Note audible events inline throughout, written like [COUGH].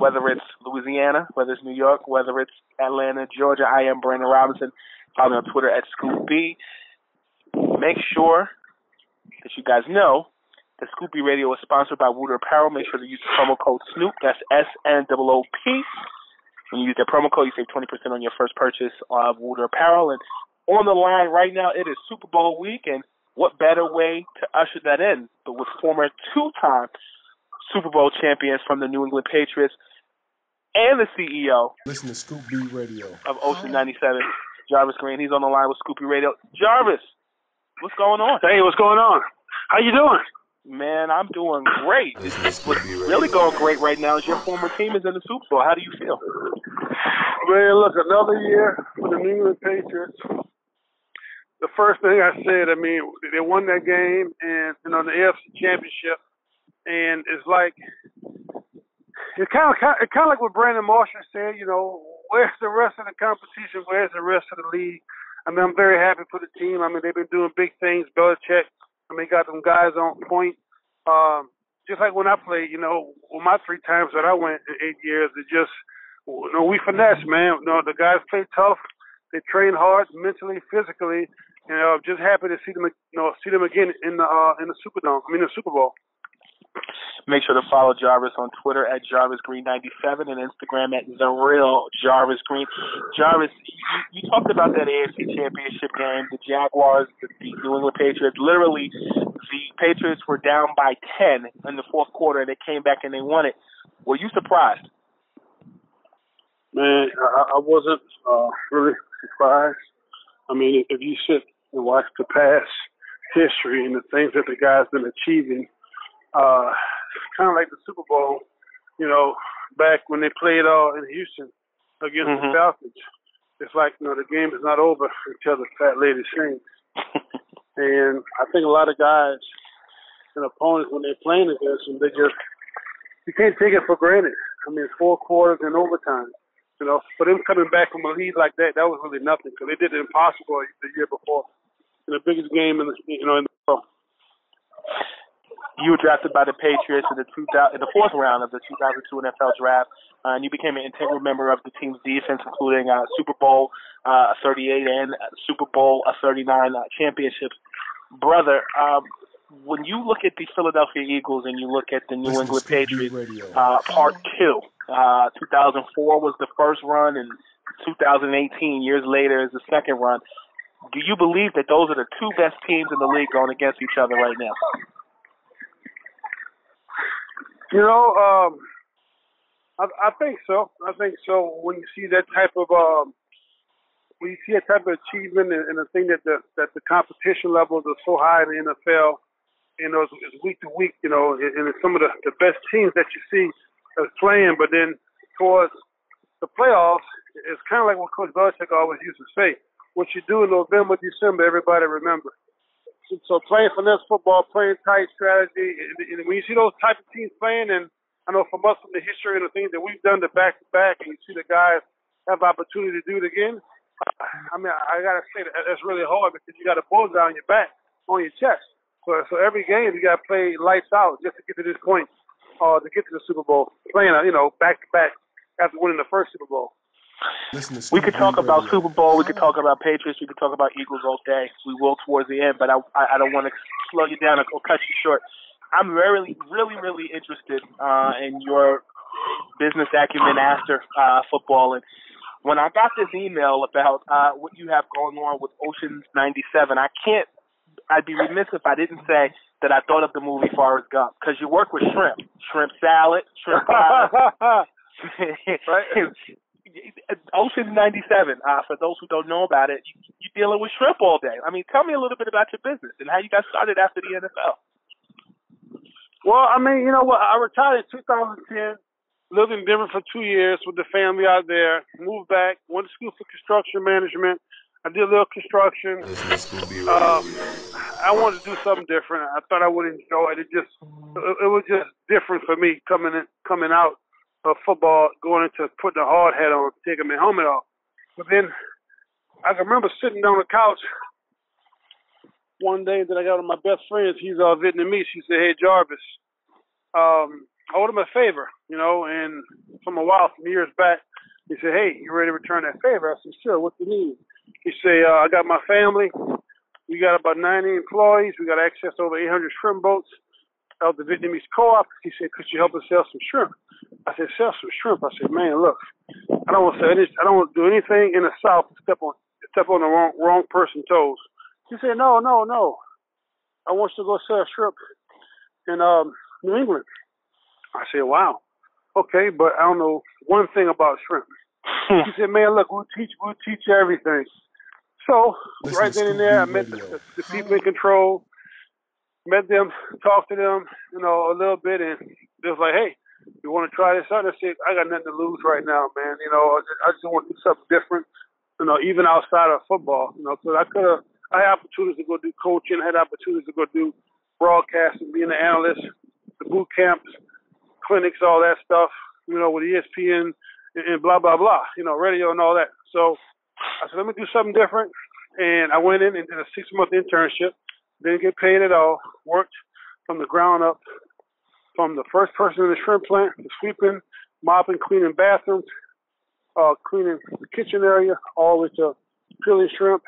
whether it's Louisiana, whether it's New York, whether it's Atlanta, Georgia. I am Brandon Robinson. Follow me on Twitter at Scoop B. Make sure that you guys know that Scoop B Radio is sponsored by Wooter Apparel. Make sure to use the promo code Snoop. That's S N O O P. When you use that promo code, you save 20% on your first purchase of Wooter Apparel. And on the line right now, it is Super Bowl week, and what better way to usher that in but with former two-time Super Bowl champions from the New England Patriots, and the CEO. Listen to Scoop B Radio of Ocean 97, Jarvis Green. He's on the line with Scoop B Radio. Jarvis, what's going on? Hey, what's going on? How you doing? Man, I'm doing great. What's really going great right now is your former team is in the Super Bowl. How do you feel? Man, look, another year for the New England Patriots. The first thing I said, I mean, they won that game and you know the AFC Championship, and it's like it's kind of it's kind of like what Brandon Marshall said. You know, where's the rest of the competition? Where's the rest of the league? I mean, I'm very happy for the team. I mean, they've been doing big things. Belichick, I mean, got them guys on point. Um, just like when I played, you know, with my three times that I went in eight years, it just, you know, we finesse, man. You know, the guys play tough. They train hard, mentally, physically. You know, I'm just happy to see them, you know, see them again in the uh, in the Superdome. I mean, the Super Bowl. Make sure to follow Jarvis on Twitter at JarvisGreen97 and Instagram at The Real Jarvis Green. Jarvis, you, you talked about that AFC Championship game, the Jaguars, the, the New England Patriots. Literally, the Patriots were down by 10 in the fourth quarter, and they came back and they won it. Were you surprised? Man, I, I wasn't uh, really surprised. I mean, if you sit and watch the past history and the things that the guys been achieving – uh, kind of like the Super Bowl, you know, back when they played uh, in Houston against mm-hmm. the Falcons. It's like, you know, the game is not over until the fat lady sings. [LAUGHS] and I think a lot of guys and opponents, when they're playing against them, they just, you can't take it for granted. I mean, four quarters and overtime. You know, for them coming back from a lead like that, that was really nothing because they did the impossible the year before in the biggest game in the, you know, in the world you were drafted by the Patriots in the two in the fourth round of the 2002 NFL Draft, uh, and you became an integral member of the team's defense, including uh, Super Bowl uh, 38 and Super Bowl uh, 39 uh, championships. Brother, um, when you look at the Philadelphia Eagles and you look at the New England Patriots, uh, Part Two, uh, 2004 was the first run, and 2018 years later is the second run. Do you believe that those are the two best teams in the league going against each other right now? You know, um, I, I think so. I think so. When you see that type of um, when you see that type of achievement and, and the thing that the that the competition levels are so high in the NFL, you know, it's, it's week to week, you know, and, and it's some of the, the best teams that you see as playing. But then towards the playoffs, it's kind of like what Coach Belichick always used to say: what you do in November, December, everybody remembers so playing finesse football, playing tight strategy, and, and when you see those type of teams playing, and I know from us from the history and the things that we've done the back to back, and you see the guys have opportunity to do it again, I mean, I gotta say that that's really hard because you got a bullseye on your back, on your chest. So, so every game you got to play lights out just to get to this point, uh, to get to the Super Bowl, playing, uh, you know, back to back after winning the first Super Bowl. We could talk about Super Bowl. We could talk about Patriots. We could talk about Eagles all day. We will towards the end, but I I, I don't want to slow you down or, or cut you short. I'm really, really, really interested uh, in your business acumen after uh, football. And when I got this email about uh, what you have going on with Ocean's 97, I can't. I'd be remiss if I didn't say that I thought of the movie Forrest Gump because you work with shrimp, shrimp salad, shrimp [LAUGHS] pie. [LAUGHS] [LAUGHS] right. Ocean 97, uh, for those who don't know about it, you, you're dealing with shrimp all day. I mean, tell me a little bit about your business and how you got started after the NFL. Well, I mean, you know what? I retired in 2010, lived in Denver for two years with the family out there, moved back, went to school for construction management. I did a little construction. Um, I wanted to do something different. I thought I would enjoy it. It just, it, it was just different for me coming in, coming out of football, going into putting a hard hat on, taking my helmet off. But then I can remember sitting on the couch one day that I got one of my best friends. He's uh, Vietnamese. He said, "Hey Jarvis, um, I owed him a favor, you know, and from a while, from years back, he said, "Hey, you ready to return that favor?" I said, "Sure. What do you need?" He said, uh, "I got my family. We got about 90 employees. We got access to over 800 shrimp boats." Of the Vietnamese co-op, he said, "Could you help us sell some shrimp?" I said, "Sell some shrimp." I said, "Man, look, I don't want to say any, I don't want to do anything in the South to step on step on the wrong wrong person's toes." He said, "No, no, no. I want you to go sell shrimp in um, New England." I said, "Wow, okay, but I don't know one thing about shrimp." [LAUGHS] he said, "Man, look, we'll teach we'll teach you everything." So right then and there, I met the, the, the people in control, met them, talked to them, you know, a little bit, and just like, "Hey, you want to try this out?" I said, "I got nothing to lose right now, man. You know, I just, I just want to do something different." You know, even outside of football, you know, because I could have I had opportunities to go do coaching, had opportunities to go do broadcasting, being an analyst, the boot camps, clinics, all that stuff, you know, with ESPN and, and blah, blah, blah, you know, radio and all that. So I said, let me do something different. And I went in and did a six month internship, didn't get paid at all, worked from the ground up, from the first person in the shrimp plant, to sweeping, mopping, cleaning bathrooms, uh, cleaning the kitchen area, all with the way to peeling shrimp,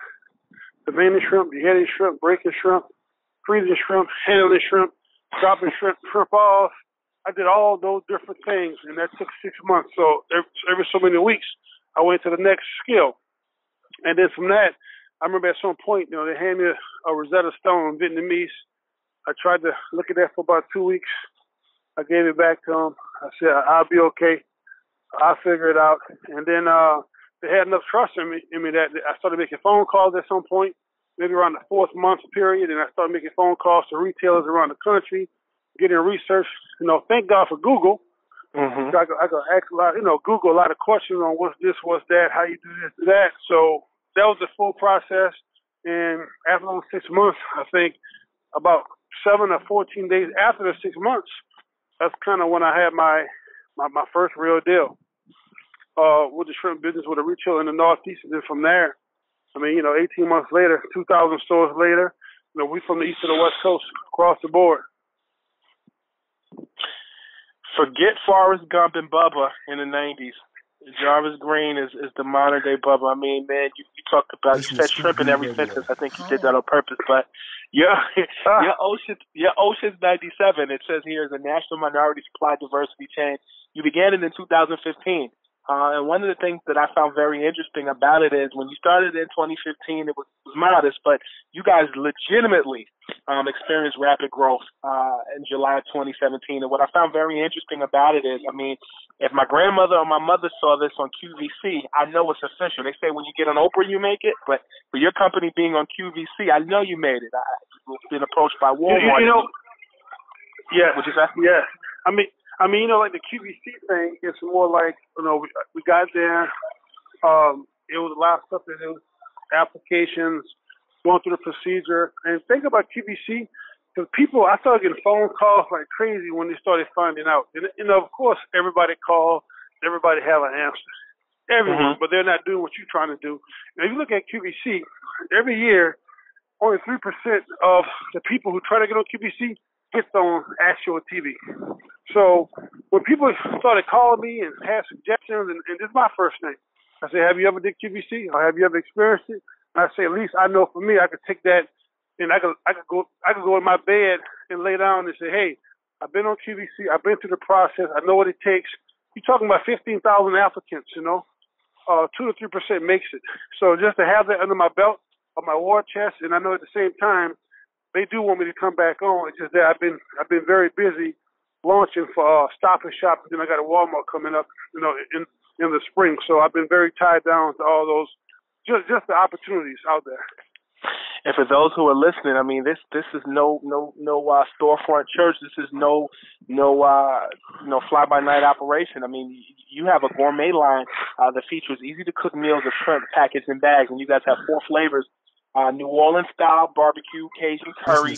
the veining shrimp, beheading shrimp, breaking shrimp, freezing shrimp, handling shrimp, dropping shrimp, shrimp off. I did all those different things, and that took six months. So every, every so many weeks, I went to the next skill. And then from that, I remember at some point, you know, they handed me a, a Rosetta Stone Vietnamese. I tried to look at that for about two weeks. I gave it back to them. I said, I'll be okay. I'll figure it out. And then uh, they had enough trust in me, in me that I started making phone calls at some point, maybe around the fourth month period, and I started making phone calls to retailers around the country, getting research. You know, thank God for Google. Mm-hmm. So I, could, I could ask a lot, you know, Google a lot of questions on what's this, what's that, how you do this, that. So that was the full process. And after those six months, I think about seven or 14 days after the six months, that's kind of when I had my, my, my first real deal uh, with the shrimp business with a retailer in the Northeast, and then from there, I mean, you know, 18 months later, 2,000 stores later, you know, we from the east to the west coast, across the board. Forget Forrest Gump and Bubba in the 90s. Jarvis Green is, is the modern day Bubba. I mean, man, you, you talked about you said shrimp in every sentence. I think you did oh. that on purpose. But your [LAUGHS] your Ocean your Ocean's ninety seven. It says here is a national minority supply diversity chain. You began it in 2015. Uh, and one of the things that I found very interesting about it is when you started in 2015, it was, was modest, but you guys legitimately um, experienced rapid growth uh, in July of 2017. And what I found very interesting about it is, I mean, if my grandmother or my mother saw this on QVC, I know it's official. They say when you get on Oprah, you make it, but for your company being on QVC, I know you made it. I've been approached by Walmart. You, you know, yeah, what you say? Yeah, I mean, I mean, you know, like the QVC thing, it's more like, you know, we, we got there, um, it was a lot of stuff to do, applications, going through the procedure. And think about QVC, because people, I started getting phone calls like crazy when they started finding out. And, you know, of course, everybody called, everybody have an answer. everyone, Mhm. but they're not doing what you're trying to do. And if you look at QVC, every year, only three percent of the people who try to get on QVC gets on actual TV. So when people started calling me and had suggestions, and, and this is my first name, I say, "Have you ever did QVC? Or have you ever experienced it?" And I say, "At least I know for me, I could take that, and I could I could go I could go in my bed and lay down and say, hey." I've been on QVC. I've been through the process. I know what it takes. You're talking about 15,000 applicants, you know. Uh, two to three percent makes it. So just to have that under my belt, on my war chest, and I know at the same time they do want me to come back on. It's just that I've been I've been very busy launching for uh, Stop and Shop, and then I got a Walmart coming up, you know, in in the spring. So I've been very tied down to all those just just the opportunities out there. And for those who are listening, I mean, this this is no no no uh, storefront church. This is no no uh, no fly by night operation. I mean, you have a gourmet line uh, that features easy to cook meals that shrimp packaged in bags, and you guys have four flavors: uh, New Orleans style barbecue, Cajun curry,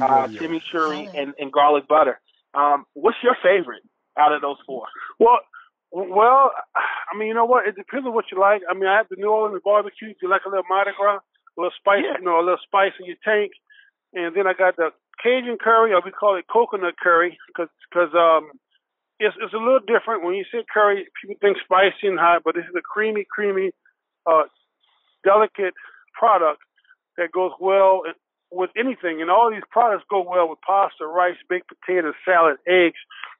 uh, chimichurri, and, and garlic butter. Um, what's your favorite out of those four? Well, well, I mean, you know what? It depends on what you like. I mean, I have the New Orleans barbecue. If you like a little Mardi Gras, a little spice, Yeah. you know, a little spice in your tank, and then I got the Cajun curry, or we call it coconut curry, because cause, um, it's it's a little different. When you say curry, people think spicy and hot, but this is a creamy, creamy, uh, delicate product that goes well with anything. And all these products go well with pasta, rice, baked potatoes, salad, eggs,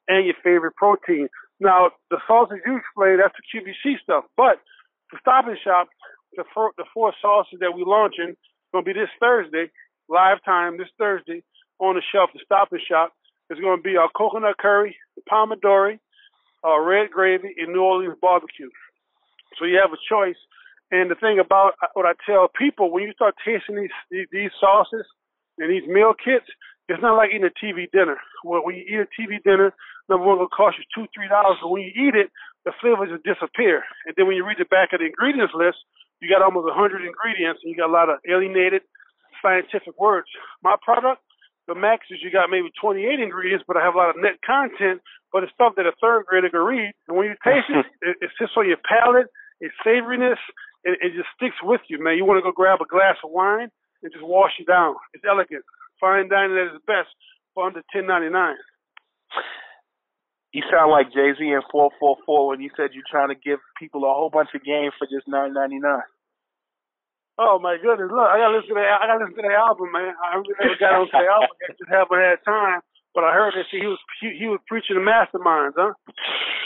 and your favorite protein. Now, the sauces you explained, that's the QVC stuff. But the Stop and Shop, the four, the four sauces that we're launching, going to be this Thursday, live time this Thursday on the shelf, the Stop and Shop. It's going to be our coconut curry, the pomodori, uh, red gravy, and New Orleans barbecue. So you have a choice. And the thing about uh, what I tell people, when you start tasting these these, sauces and these meal kits, it's not like eating a TV dinner. Well, when you eat a TV dinner, number one, it'll cost you two, three dollars. But when you eat it, the flavors just disappear. And then when you read the back of the ingredients list, you got almost a hundred ingredients, and you got a lot of alienated scientific words. My product, the max is you got maybe 28 ingredients, but I have a lot of net content. But it's stuff that a third grader can read. And when you taste it, [LAUGHS] it, it sits on your palate. It's savoriness. It, it just sticks with you, man. You want to go grab a glass of wine and just wash it down. It's elegant. Fine dining at its best for under 10.99. You sound like Jay Z in four four four when you said you're trying to give people a whole bunch of game for just nine ninety nine. Oh my goodness! Look, I gotta listen to that. I gotta listen to the album, man. I really never got onto the album. I just haven't had time. But I heard that he was he, he was preaching to masterminds, huh?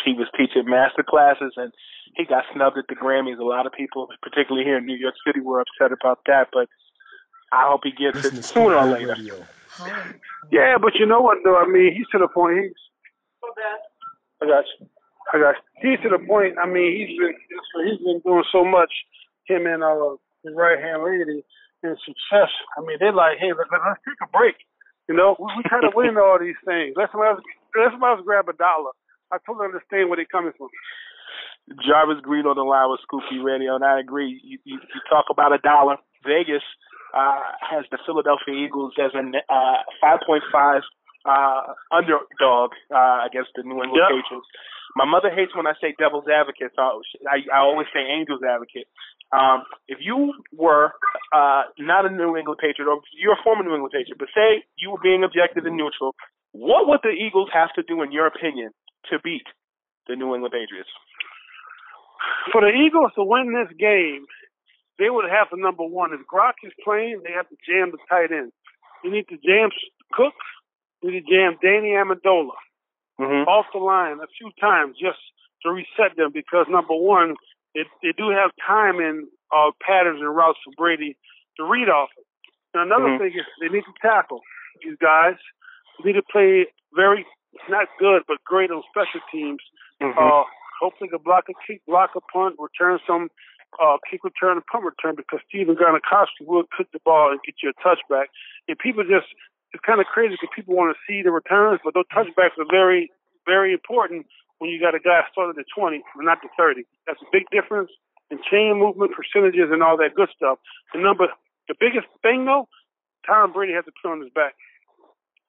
He was teaching master classes and he got snubbed at the Grammys. A lot of people, particularly here in New York City, were upset about that. But I hope he gets it sooner or later. [LAUGHS] Yeah, but you know what though? I mean, he's to the point. He's. I got you. I got you. He's to the point. I mean, he's been he's been doing so much. Him and uh, his right hand lady and success. I mean, they're like, hey, let, let's take a break. You know, we, we try to win all these things. Let somebody else, let grab a dollar. I totally understand where they're coming from. Jarvis Green on the line with Scoop B Radio, and I agree. You, you, you talk about a dollar. Vegas uh, has the Philadelphia Eagles as a uh, 5.5 uh, underdog uh, against the New England Yep. Patriots. My mother hates when I say devil's advocate, so I, I always say angel's advocate. Um, if you were uh, not a New England Patriot, or you're a former New England Patriot, but say you were being objective and neutral, what would the Eagles have to do, in your opinion, to beat the New England Patriots? For the Eagles to win this game, they would have to number one. If Gronk is playing, they have to jam the tight end. You need to jam Cook. You need to jam Danny Amendola Mm-hmm. off the line a few times just to reset them because number one, it, they do have time in uh, patterns and routes for Brady to read off it. And another Mhm. thing is they need to tackle these guys. They need to play very not good but great on special teams. Mm-hmm. Uh, hopefully, can block a kick, block a punt, return some uh, kick return and punt return because Stephen Gostkowski will cook the ball and get you a touchback. And people just it's kind of crazy because people want to see the returns, but those touchbacks are very, very important when you got a guy started at 20 and not the 30. That's a big difference in chain movement percentages and all that good stuff. The number, the biggest thing though, Tom Brady has to put on his back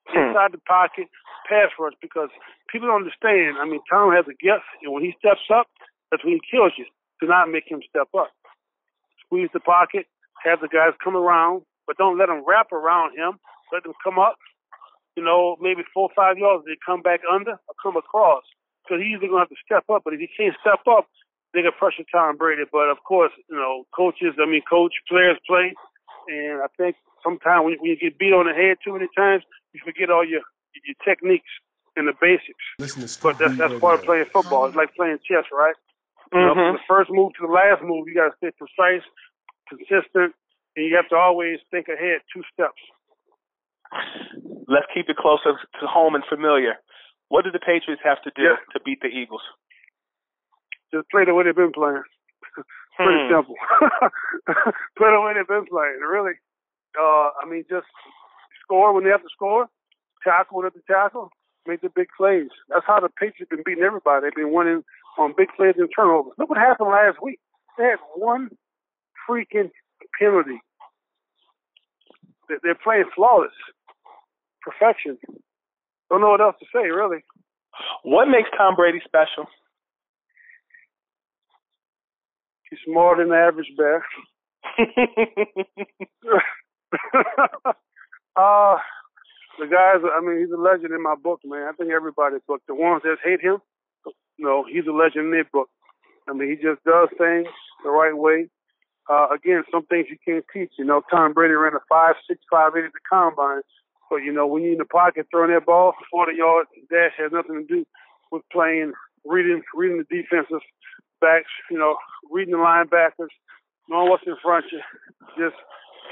Hmm. inside the pocket, pass rush because people don't understand. I mean, Tom has a gift, and when he steps up, that's when he kills you. Do not make him step up. Squeeze the pocket, have the guys come around, but don't let them wrap around him. Let them come up, you know, maybe four or five yards. They come back under or come across. So he's either going to have to step up, but if he can't step up, they can pressure Tom Brady. But of course, you know, coaches, I mean, coach, players play. And I think sometimes when, when you get beat on the head too many times, you forget all your your techniques and the basics. But that's that's part of playing football. It's like playing chess, right? You know, Mhm. from the first move to the last move, you got to stay precise, consistent, and you have to always think ahead two steps. Let's keep it closer to home and familiar. What do the Patriots have to do Yeah. to beat the Eagles? Just play the way they've been playing. [LAUGHS] Pretty Hmm. simple. [LAUGHS] play the way they've been playing. Really. Uh, I mean, just score when they have to score, tackle when they have to tackle, make the big plays. That's how the Patriots been beating everybody. They've been winning on big plays and turnovers. Look what happened last week. They had one freaking penalty. They're playing flawless. Perfection. Don't know what else to say, really. What makes Tom Brady special? He's more than the average bear. [LAUGHS] uh, the guys, I mean, he's a legend in my book, man. I think everybody's book. The ones that hate him, no, he's a legend in their book. I mean, he just does things the right way. Uh, again, some things you can't teach. You know, Tom Brady ran a five, six, five, eight at the combine. But you know, when you're in the pocket throwing that ball, 40 yard dash has nothing to do with playing, reading, reading the defensive backs. You know, reading the linebackers, knowing what's in front of you. Just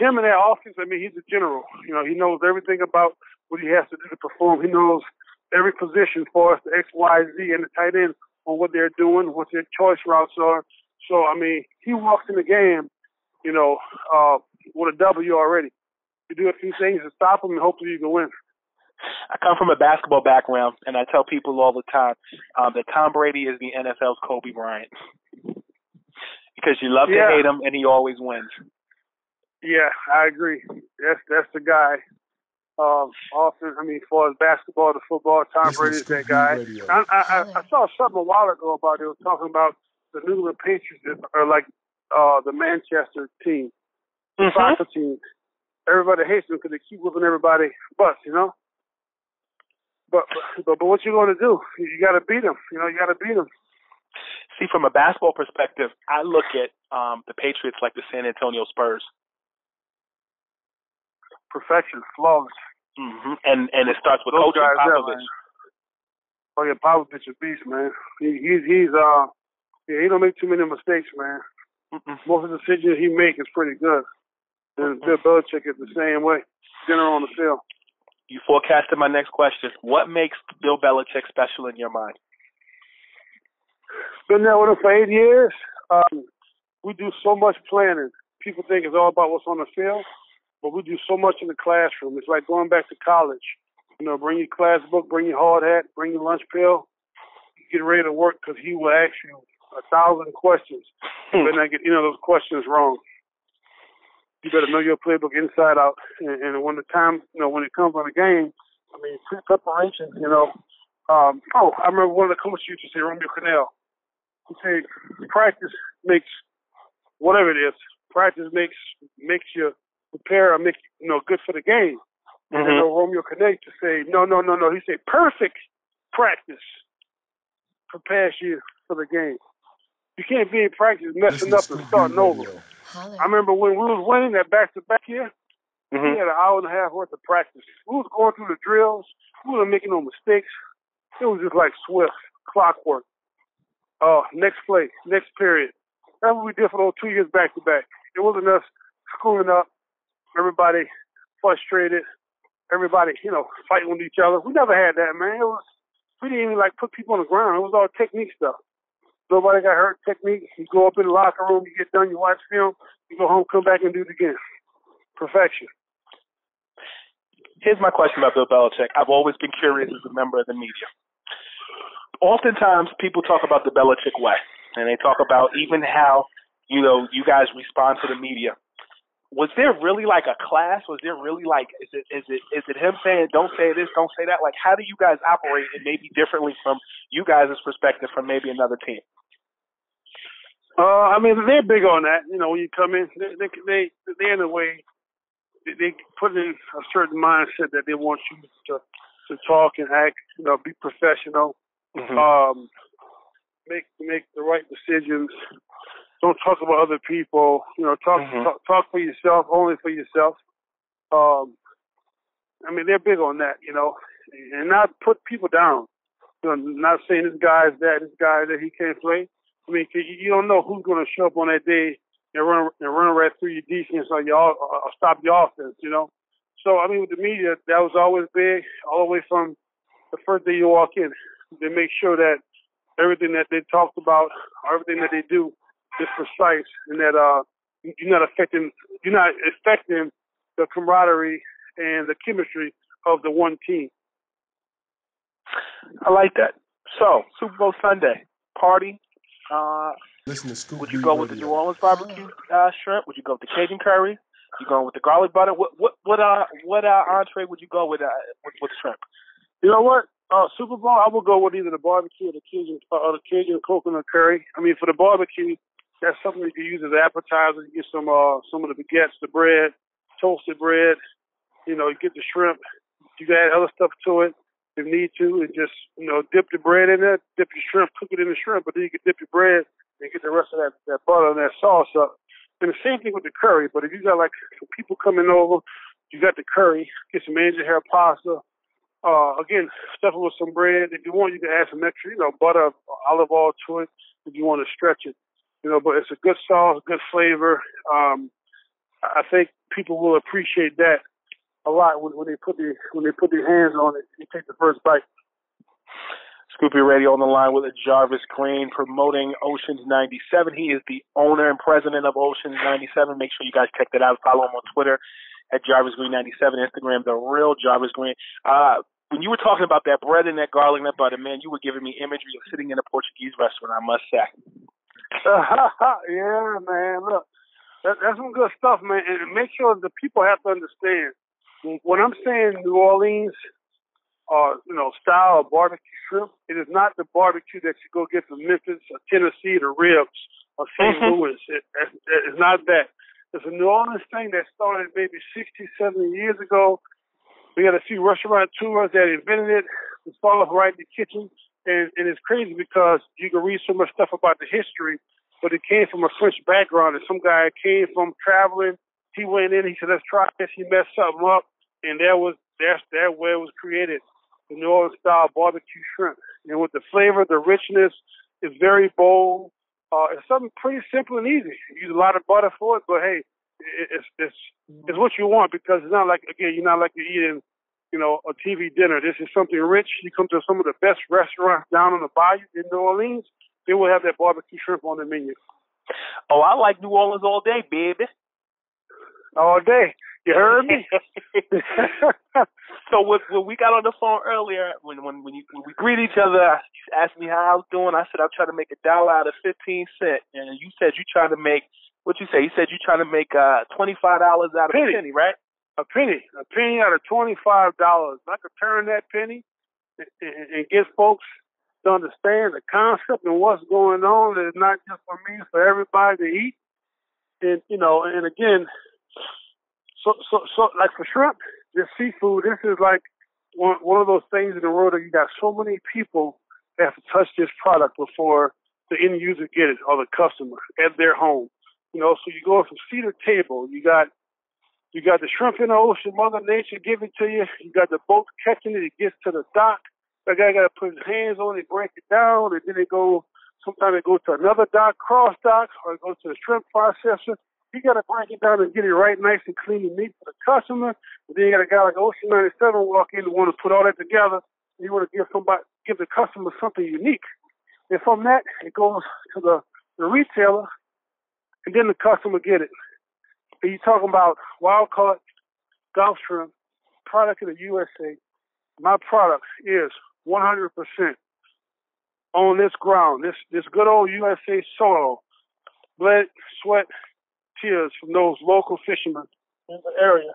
him in that offense. I mean, he's a general. You know, he knows everything about what he has to do to perform. He knows every position for us, the X, Y, Z, and the tight end on what they're doing, what their choice routes are. So, I mean, he walks in the game, you know, uh, with a W already. You do a few things to stop him, and hopefully you can win. I come from a basketball background, and I tell people all the time um, that Tom Brady is the NFL's Kobe Bryant because you love Yeah. to hate him, and he always wins. Yeah, I agree. That's that's the guy. Um, often, I mean, as far as basketball to football, Tom Brady is that guy. I, I, I, I saw something a while ago about it. It was talking about the New England Patriots that are like uh, the Manchester team, the Mhm. soccer team. Everybody hates them because they keep whipping everybody butts, you know. But but but what you going to do? You, got to beat them. You know, you got to beat them. See, from a basketball perspective, I look at um, the Patriots like the San Antonio Spurs, Perfection, flawless. hmm and and it starts with Those coaching there, Popovich. man. Oh yeah, Popovich a beast, man. He, he's he's uh yeah, he don't make too many mistakes, man. Mm-mm. Most of the decisions he make is pretty good. And Bill Belichick is the same way. General on the field. You forecasted my next question. What makes Bill Belichick special in your mind? Been there with him for eight years. Um, we do so much planning. People think it's all about what's on the field, but we do so much in the classroom. It's like going back to college. You know, bring your class book, bring your hard hat, bring your lunch pill. get ready to work because he will ask you a thousand questions. You better not get you know those questions wrong. You better know your playbook inside out. And, and when the time, you know, when it comes on a game, I mean, pre-preparation, you know. Um, oh, I remember one of the coaches used to say, Romeo Crennel. He said, practice makes whatever it is. Practice makes makes you prepare or make you know good for the game. And then Mhm. uh, Romeo Crennel to say, no, no, no, no. He said, perfect practice prepares you for the game. You can't be in practice messing up and starting over. I remember when we was winning that back to back year, Mhm. we had an hour and a half worth of practice. We was going through the drills. We weren't making no mistakes. It was just like swift clockwork. Uh, next play, next period. That's what we did for those two years back to back. It wasn't us screwing up. Everybody frustrated. Everybody, you know, fighting with each other. We never had that, man. It was we didn't even like put people on the ground. It was all technique stuff. Nobody got hurt. Technique. You go up in the locker room, you get done, you watch film, you go home, come back and do it again. Perfection. Here's my question about Bill Belichick. I've always been curious as a member of the media. Oftentimes, people talk about the Belichick way, and they talk about even how you know you guys respond to the media. Was there really like a class? Was there really like is it is it is it him saying don't say this, don't say that? Like how do you guys operate and maybe differently from you guys' perspective from maybe another team? Uh, I mean, they're big on that. You know, when you come in, they they they they in a way they, they put in a certain mindset that they want you to to talk and act. You know, be professional. Mm-hmm. Um, make make the right decisions. Don't talk about other people. You know, talk Mhm. talk, talk for yourself, only for yourself. Um, I mean, they're big on that. You know, and not put people down. You know, not saying this guy's that, this guy that he can't play. I mean, 'cause you don't know who's going to show up on that day and run and run right through your defense or your or stop your offense. You know. So I mean, with the media, that was always big, all the way from the first day you walk in. They make sure that everything that they talked about, everything that they do, is precise, and that uh, you're not affecting, you're not affecting the camaraderie and the chemistry of the one team. I like that. So Super Bowl Sunday party. Uh, Listen to Scoop would you go with the Radio. New Orleans barbecue uh, shrimp? Would you go with the Cajun curry? You going with the garlic butter? What what what uh what uh entree would you go with uh with, with shrimp? You know what? Uh, Super Bowl, I would go with either the barbecue or the Cajun uh, or the Cajun coconut curry. I mean, for the barbecue, that's something you can use as an appetizer. You get some uh some of the baguettes, the bread, toasted bread. You know, you get the shrimp. You can add other stuff to it if need to, and just you know dip the bread in it, dip your shrimp, cook it in the shrimp, but then you can dip your bread and get the rest of that that butter and that sauce up. And the same thing with the curry. But if you got like some people coming over, you got the curry. Get some angel hair pasta. Uh, again, stuff it with some bread. If you want, you can add some extra, you know, butter, olive oil to it if you want to stretch it. You know, but it's a good sauce, good flavor. Um, I think people will appreciate that a lot when, when they put their when they put their hands on it and take the first bite. Scoop B Radio on the line with Jarvis Green promoting Oceans 97. He is the owner and president of Oceans 97. Make sure you guys check that out. Follow him on Twitter at Jarvis Green 97, Instagram the real Jarvis Green. Uh, when you were talking about that bread and that garlic and that butter, man, you were giving me imagery of sitting in a Portuguese restaurant. I must say. [LAUGHS] yeah, man. Look, that, that's some good stuff, man. And make sure the people have to understand when I'm saying New Orleans, uh, you know, style of barbecue shrimp, it is not the barbecue that you go get from Memphis or Tennessee, the ribs or saint Mhm. Louis. It, it, it's not that. It's a New Orleans thing that started maybe 60, 70 years ago. We had a few restaurant restaurateurs that invented it. It started right in the kitchen. And, and it's crazy because you can read so much stuff about the history, but it came from a French background. And some guy came from traveling. He went in, he said, let's try this. He messed something up. And that was, that's, that where it was created. The New Orleans style barbecue shrimp. And with the flavor, the richness, it's very bold. Uh, it's something pretty simple and easy. You use a lot of butter for it, but hey, it's, it's, it's what you want because it's not like, again, you're not like you're eating you know, a TV dinner. This is something rich. You come to some of the best restaurants down on the bayou in New Orleans, they will have that barbecue shrimp on the menu Oh, I like New Orleans all day, baby. All day. You heard me? [LAUGHS] so when, when we got on the phone earlier, when when when, you, when we greet each other, you asked me how I was doing. I said I'm trying to make a dollar out of fifteen cent, and you said you trying to make what you say. You said you trying to make uh twenty five dollars out of Penny. a penny, right? a penny, a penny out of twenty-five dollars. I could turn that penny and, and, and get folks to understand the concept and what's going on. That it's not just for me, it's for everybody to eat. And you know, and again, so so so like for shrimp, this seafood, this is like one one of those things in the world that you got so many people that have to touch this product before the end user get it or the customer at their home. You know, so you go from seat to table. You got you got the shrimp in the ocean, Mother Nature give it to you. You got the boat catching it, it gets to the dock. The guy got to put his hands on it, break it down, and then it go. Sometimes it goes to another dock, cross dock, or it goes to the shrimp processor. You got to break it down and get it right, nice and clean and neat for the customer. And then you got a guy like Ocean 97 walk in and want to put all that together. You want to give somebody, give the customer something unique. And from that, it goes to the the retailer, and then the customer get it. And you talking about wild caught Gulf shrimp, product of the USA. My product is 100% on this ground, this this good old USA soil, blood, sweat, from those local fishermen in the area.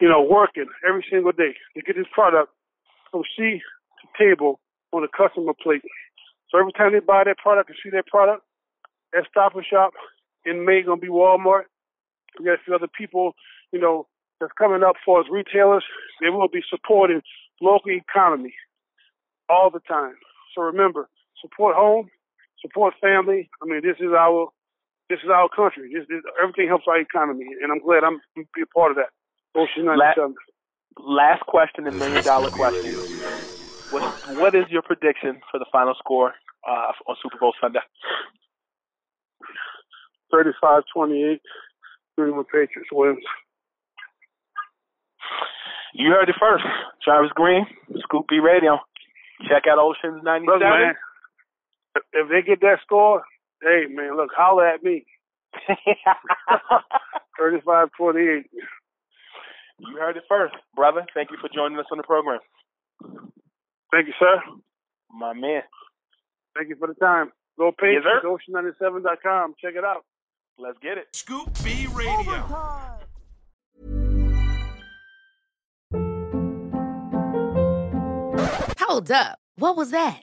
You know, working every single day to get this product from sea to table on the customer plate. So every time they buy that product and see that product, at Stop and Shop. In May, going to be Walmart. We got a few other people, you know, that's coming up for us retailers. They will be supporting local economy all the time. So remember, support home, support family. I mean, this is our this is our country. This, this everything helps our economy, and I'm glad I'm be a part of that. Ocean last, last question and million dollar question. What what is your prediction for the final score uh, on Super Bowl Sunday? 35-28, New England Patriots wins. You heard it first. Travis Green, Scoop B Radio. Check out Oceans 97. Look, man, if they get that score, hey, man, look, holler at me. [LAUGHS] 35 48. You heard it first, brother. Thank you for joining us on the program. Thank you, sir. My man. Thank you for the time. Go page yes, ocean97.com. Check it out. Let's get it. Scoop B Radio. Hold up. What was that?